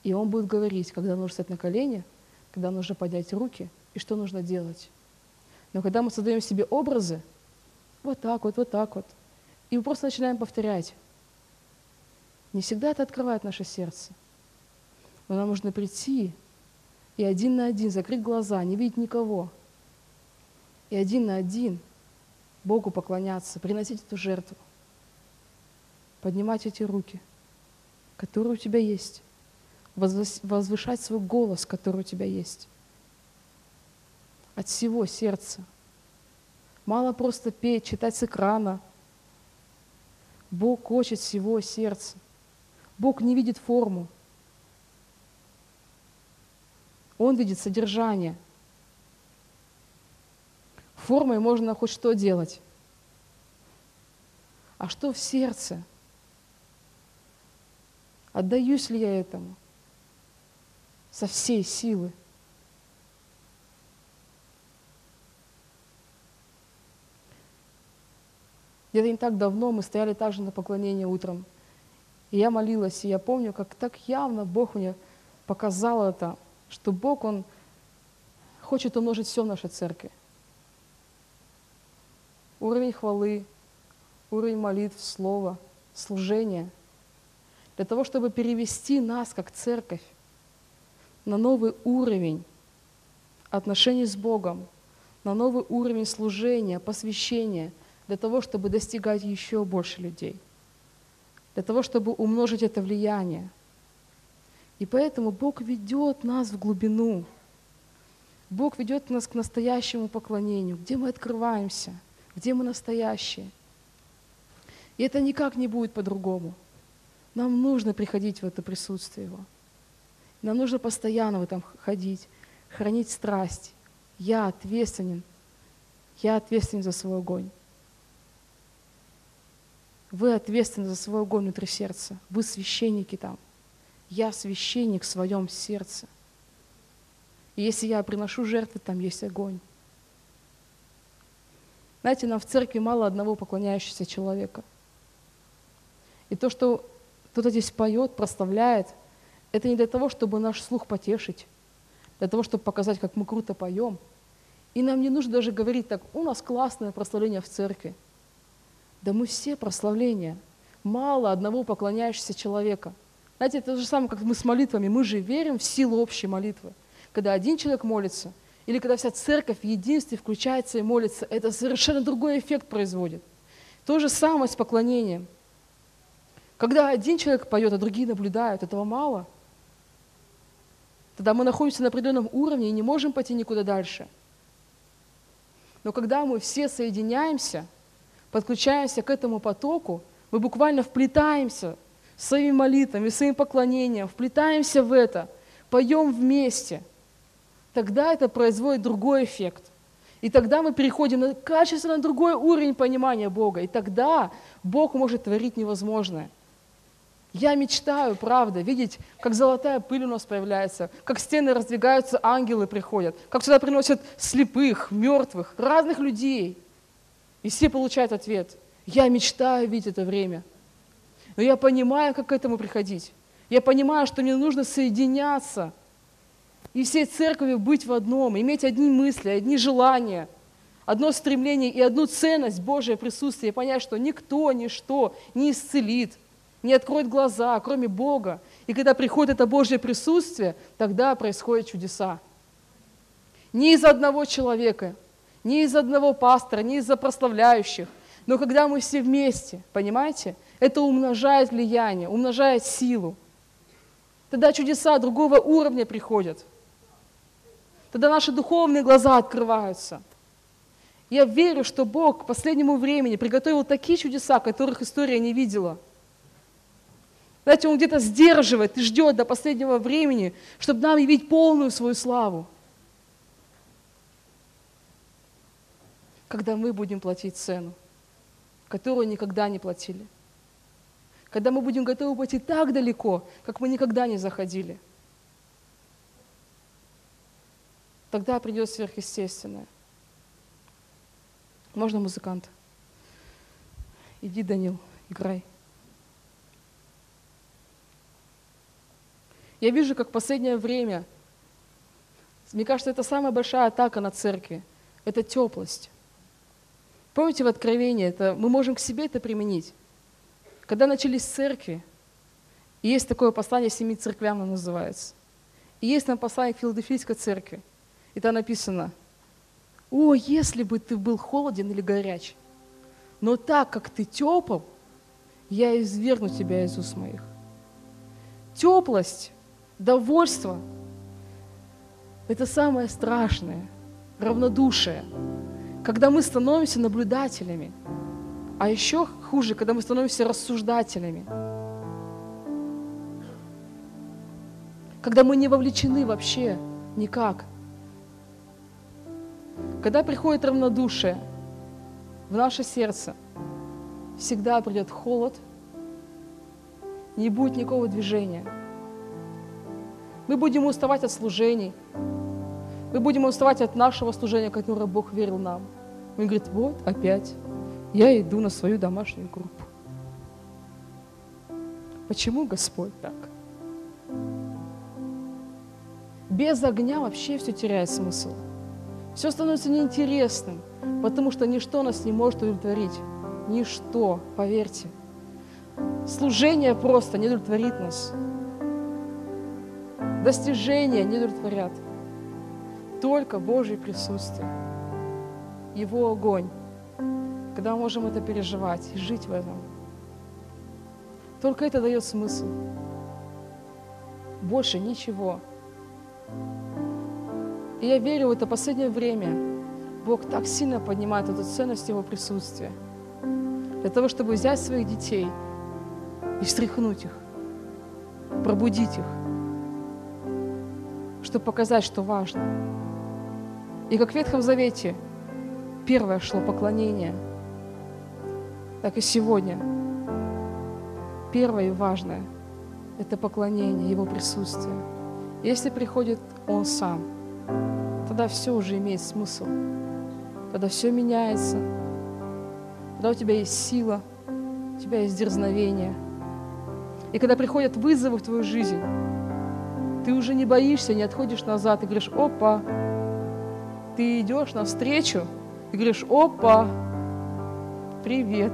И Он будет говорить, когда нужно стать на колени, когда нужно поднять руки и что нужно делать. Но когда мы создаем себе образы, вот так вот, вот так вот, и мы просто начинаем повторять, не всегда это открывает наше сердце. Но нам нужно прийти и один на один закрыть глаза, не видеть никого – и один на один Богу поклоняться, приносить эту жертву, поднимать эти руки, которые у тебя есть, возвышать свой голос, который у тебя есть. От всего сердца. Мало просто петь, читать с экрана. Бог хочет всего сердца. Бог не видит форму. Он видит содержание – Формой можно хоть что делать. А что в сердце? Отдаюсь ли я этому со всей силы? Где-то не так давно мы стояли также на поклонении утром. И я молилась, и я помню, как так явно Бог мне показал это, что Бог, Он хочет умножить все в нашей церкви уровень хвалы, уровень молитв, слова, служения, для того, чтобы перевести нас, как церковь, на новый уровень отношений с Богом, на новый уровень служения, посвящения, для того, чтобы достигать еще больше людей, для того, чтобы умножить это влияние. И поэтому Бог ведет нас в глубину. Бог ведет нас к настоящему поклонению, где мы открываемся – где мы настоящие. И это никак не будет по-другому. Нам нужно приходить в это присутствие Его. Нам нужно постоянно в этом ходить, хранить страсть. Я ответственен. Я ответственен за свой огонь. Вы ответственны за свой огонь внутри сердца. Вы священники там. Я священник в своем сердце. И если я приношу жертвы, там есть огонь. Знаете, нам в церкви мало одного поклоняющегося человека. И то, что кто-то здесь поет, проставляет, это не для того, чтобы наш слух потешить, для того, чтобы показать, как мы круто поем. И нам не нужно даже говорить так, у нас классное прославление в церкви. Да мы все прославления. Мало одного поклоняющегося человека. Знаете, это то же самое, как мы с молитвами. Мы же верим в силу общей молитвы. Когда один человек молится – или когда вся церковь в единстве включается и молится, это совершенно другой эффект производит. То же самое с поклонением. Когда один человек поет, а другие наблюдают, этого мало. Тогда мы находимся на определенном уровне и не можем пойти никуда дальше. Но когда мы все соединяемся, подключаемся к этому потоку, мы буквально вплетаемся своими молитвами, своим поклонением, вплетаемся в это, поем вместе, тогда это производит другой эффект. И тогда мы переходим на качественно другой уровень понимания Бога. И тогда Бог может творить невозможное. Я мечтаю, правда, видеть, как золотая пыль у нас появляется, как стены раздвигаются, ангелы приходят, как сюда приносят слепых, мертвых, разных людей. И все получают ответ. Я мечтаю видеть это время. Но я понимаю, как к этому приходить. Я понимаю, что мне нужно соединяться и всей церкви быть в одном, иметь одни мысли, одни желания, одно стремление и одну ценность Божьего присутствия, и понять, что никто, ничто не исцелит, не откроет глаза, кроме Бога. И когда приходит это Божье присутствие, тогда происходят чудеса. Не из одного человека, не из одного пастора, не из-за прославляющих, но когда мы все вместе, понимаете, это умножает влияние, умножает силу. Тогда чудеса другого уровня приходят. Тогда наши духовные глаза открываются. Я верю, что Бог к последнему времени приготовил такие чудеса, которых история не видела. Знаете, Он где-то сдерживает и ждет до последнего времени, чтобы нам явить полную свою славу. Когда мы будем платить цену которую никогда не платили. Когда мы будем готовы пойти так далеко, как мы никогда не заходили. Тогда придет сверхъестественное. Можно музыкант? Иди, Данил, играй. Я вижу, как в последнее время, мне кажется, это самая большая атака на церкви. Это теплость. Помните в Откровении, это, мы можем к себе это применить. Когда начались церкви, и есть такое послание семи церквям, оно называется. И есть там послание к Филадельфийской церкви. И там написано, «О, если бы ты был холоден или горяч, но так как ты тепл, я извергну тебя из уст моих». Теплость, довольство – это самое страшное, равнодушие – когда мы становимся наблюдателями, а еще хуже, когда мы становимся рассуждателями, когда мы не вовлечены вообще никак, когда приходит равнодушие в наше сердце, всегда придет холод, не будет никакого движения. Мы будем уставать от служений, мы будем уставать от нашего служения, которое Бог верил нам – он говорит, вот опять я иду на свою домашнюю группу. Почему Господь так? Без огня вообще все теряет смысл. Все становится неинтересным, потому что ничто нас не может удовлетворить. Ничто, поверьте. Служение просто не удовлетворит нас. Достижения не удовлетворят. Только Божье присутствие. Его огонь, когда мы можем это переживать и жить в этом. Только это дает смысл. Больше ничего. И я верю в это последнее время. Бог так сильно поднимает эту ценность Его присутствия. Для того, чтобы взять своих детей и встряхнуть их, пробудить их, чтобы показать, что важно. И как в Ветхом Завете – первое шло поклонение, так и сегодня первое и важное – это поклонение, Его присутствие. Если приходит Он сам, тогда все уже имеет смысл. Тогда все меняется. Тогда у тебя есть сила, у тебя есть дерзновение. И когда приходят вызовы в твою жизнь, ты уже не боишься, не отходишь назад и говоришь, опа, ты идешь навстречу – ты говоришь, опа, привет.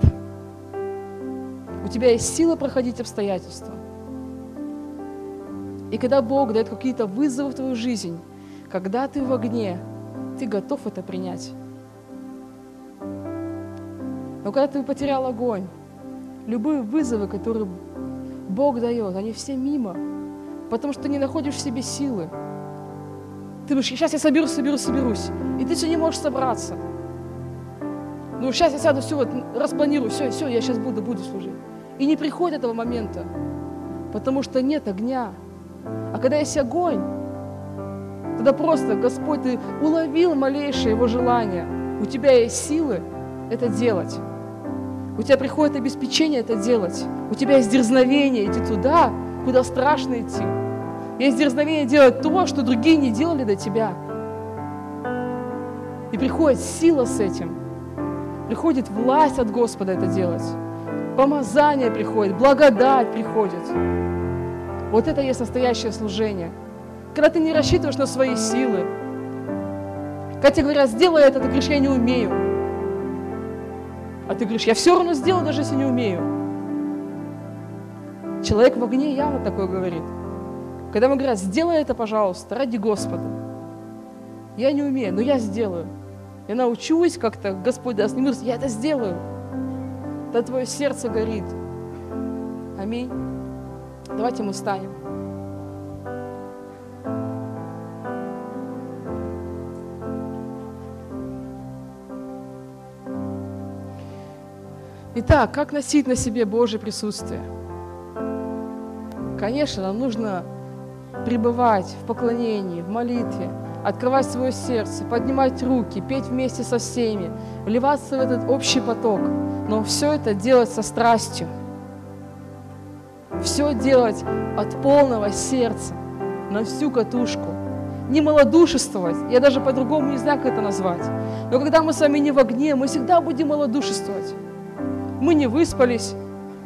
У тебя есть сила проходить обстоятельства. И когда Бог дает какие-то вызовы в твою жизнь, когда ты в огне, ты готов это принять. Но когда ты потерял огонь, любые вызовы, которые Бог дает, они все мимо, потому что ты не находишь в себе силы. Ты думаешь, сейчас я соберусь, соберусь, соберусь. И ты все не можешь собраться. Ну, сейчас я сяду, все, вот, распланирую, все, все, я сейчас буду, буду служить. И не приходит этого момента, потому что нет огня. А когда есть огонь, тогда просто, Господь, ты уловил малейшее его желание. У тебя есть силы это делать. У тебя приходит обеспечение это делать. У тебя есть дерзновение идти туда, куда страшно идти. Есть дерзновение делать то, что другие не делали до тебя. И приходит сила с этим. Приходит власть от Господа это делать. Помазание приходит, благодать приходит. Вот это и есть настоящее служение. Когда ты не рассчитываешь на свои силы. Когда тебе говорят, сделай это, ты говоришь, я не умею. А ты говоришь, я все равно сделаю, даже если не умею. Человек в огне явно такое говорит. Когда ему говорят, сделай это, пожалуйста, ради Господа. Я не умею, но я сделаю. Я научусь как-то, Господь даст мне я это сделаю. Да твое сердце горит. Аминь. Давайте мы встанем. Итак, как носить на себе Божье присутствие? Конечно, нам нужно пребывать в поклонении, в молитве, открывать свое сердце, поднимать руки, петь вместе со всеми, вливаться в этот общий поток. Но все это делать со страстью. Все делать от полного сердца, на всю катушку. Не малодушествовать, я даже по-другому не знаю, как это назвать. Но когда мы с вами не в огне, мы всегда будем малодушествовать. Мы не выспались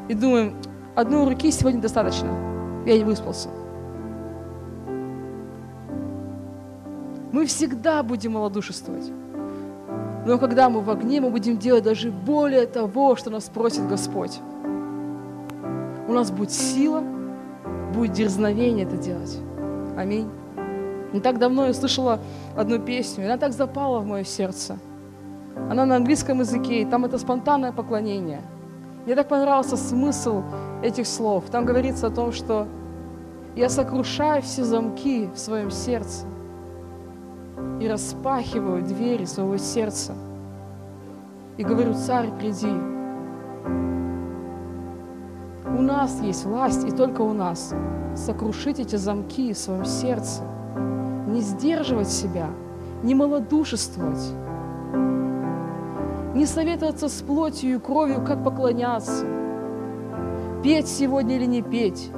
и думаем, одной руки сегодня достаточно. Я не выспался. Мы всегда будем малодушествовать. Но когда мы в огне, мы будем делать даже более того, что нас просит Господь. У нас будет сила, будет дерзновение это делать. Аминь. Не так давно я слышала одну песню, и она так запала в мое сердце. Она на английском языке, и там это спонтанное поклонение. Мне так понравился смысл этих слов. Там говорится о том, что я сокрушаю все замки в своем сердце и распахиваю двери своего сердца и говорю, царь, приди. У нас есть власть, и только у нас, сокрушить эти замки в своем сердце, не сдерживать себя, не малодушествовать, не советоваться с плотью и кровью, как поклоняться, петь сегодня или не петь,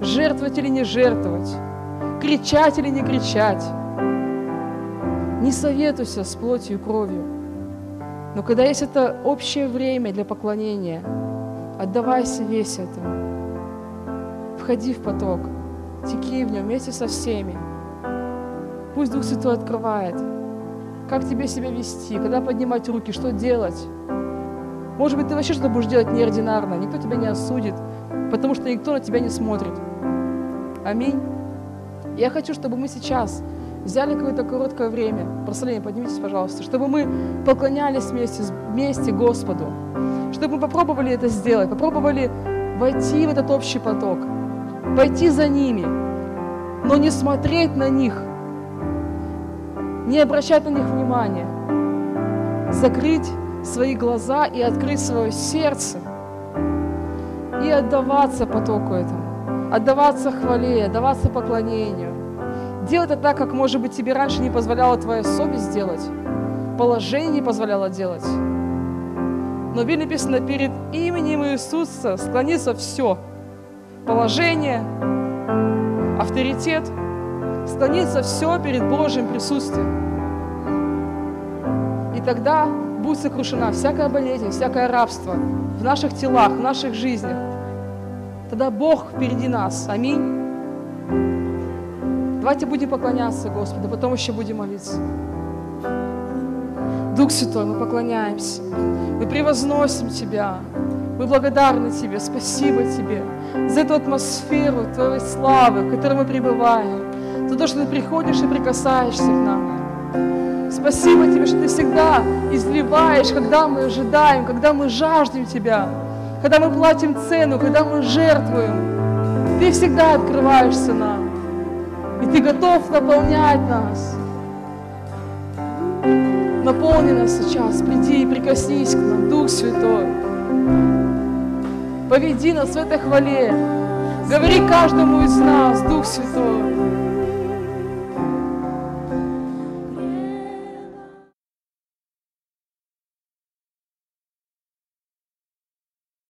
жертвовать или не жертвовать, кричать или не кричать, не советуйся с плотью и кровью. Но когда есть это общее время для поклонения, отдавайся весь этому. Входи в поток, теки в нем вместе со всеми. Пусть Дух Святой открывает, как тебе себя вести, когда поднимать руки, что делать. Может быть, ты вообще что-то будешь делать неординарно, никто тебя не осудит, потому что никто на тебя не смотрит. Аминь. Я хочу, чтобы мы сейчас взяли какое-то короткое время, прославление, поднимитесь, пожалуйста, чтобы мы поклонялись вместе, вместе Господу, чтобы мы попробовали это сделать, попробовали войти в этот общий поток, пойти за ними, но не смотреть на них, не обращать на них внимания, закрыть свои глаза и открыть свое сердце. И отдаваться потоку этому, отдаваться хвале, отдаваться поклонению, Делать это так, как, может быть, тебе раньше не позволяла твоя совесть делать, положение не позволяло делать. Но в Библии написано, перед именем Иисуса склонится все. Положение, авторитет, склонится все перед Божьим присутствием. И тогда будет сокрушена всякая болезнь, всякое рабство в наших телах, в наших жизнях. Тогда Бог впереди нас. Аминь. Давайте будем поклоняться Господу, потом еще будем молиться. Дух Святой, мы поклоняемся. Мы превозносим Тебя. Мы благодарны Тебе. Спасибо Тебе за эту атмосферу Твоей славы, в которой мы пребываем. За то, что Ты приходишь и прикасаешься к нам. Спасибо Тебе, что Ты всегда изливаешь, когда мы ожидаем, когда мы жаждем Тебя, когда мы платим цену, когда мы жертвуем. Ты всегда открываешься нам, и Ты готов наполнять нас. Наполни нас сейчас, приди и прикоснись к нам, Дух Святой. Поведи нас в этой хвале. Говори каждому из нас, Дух Святой.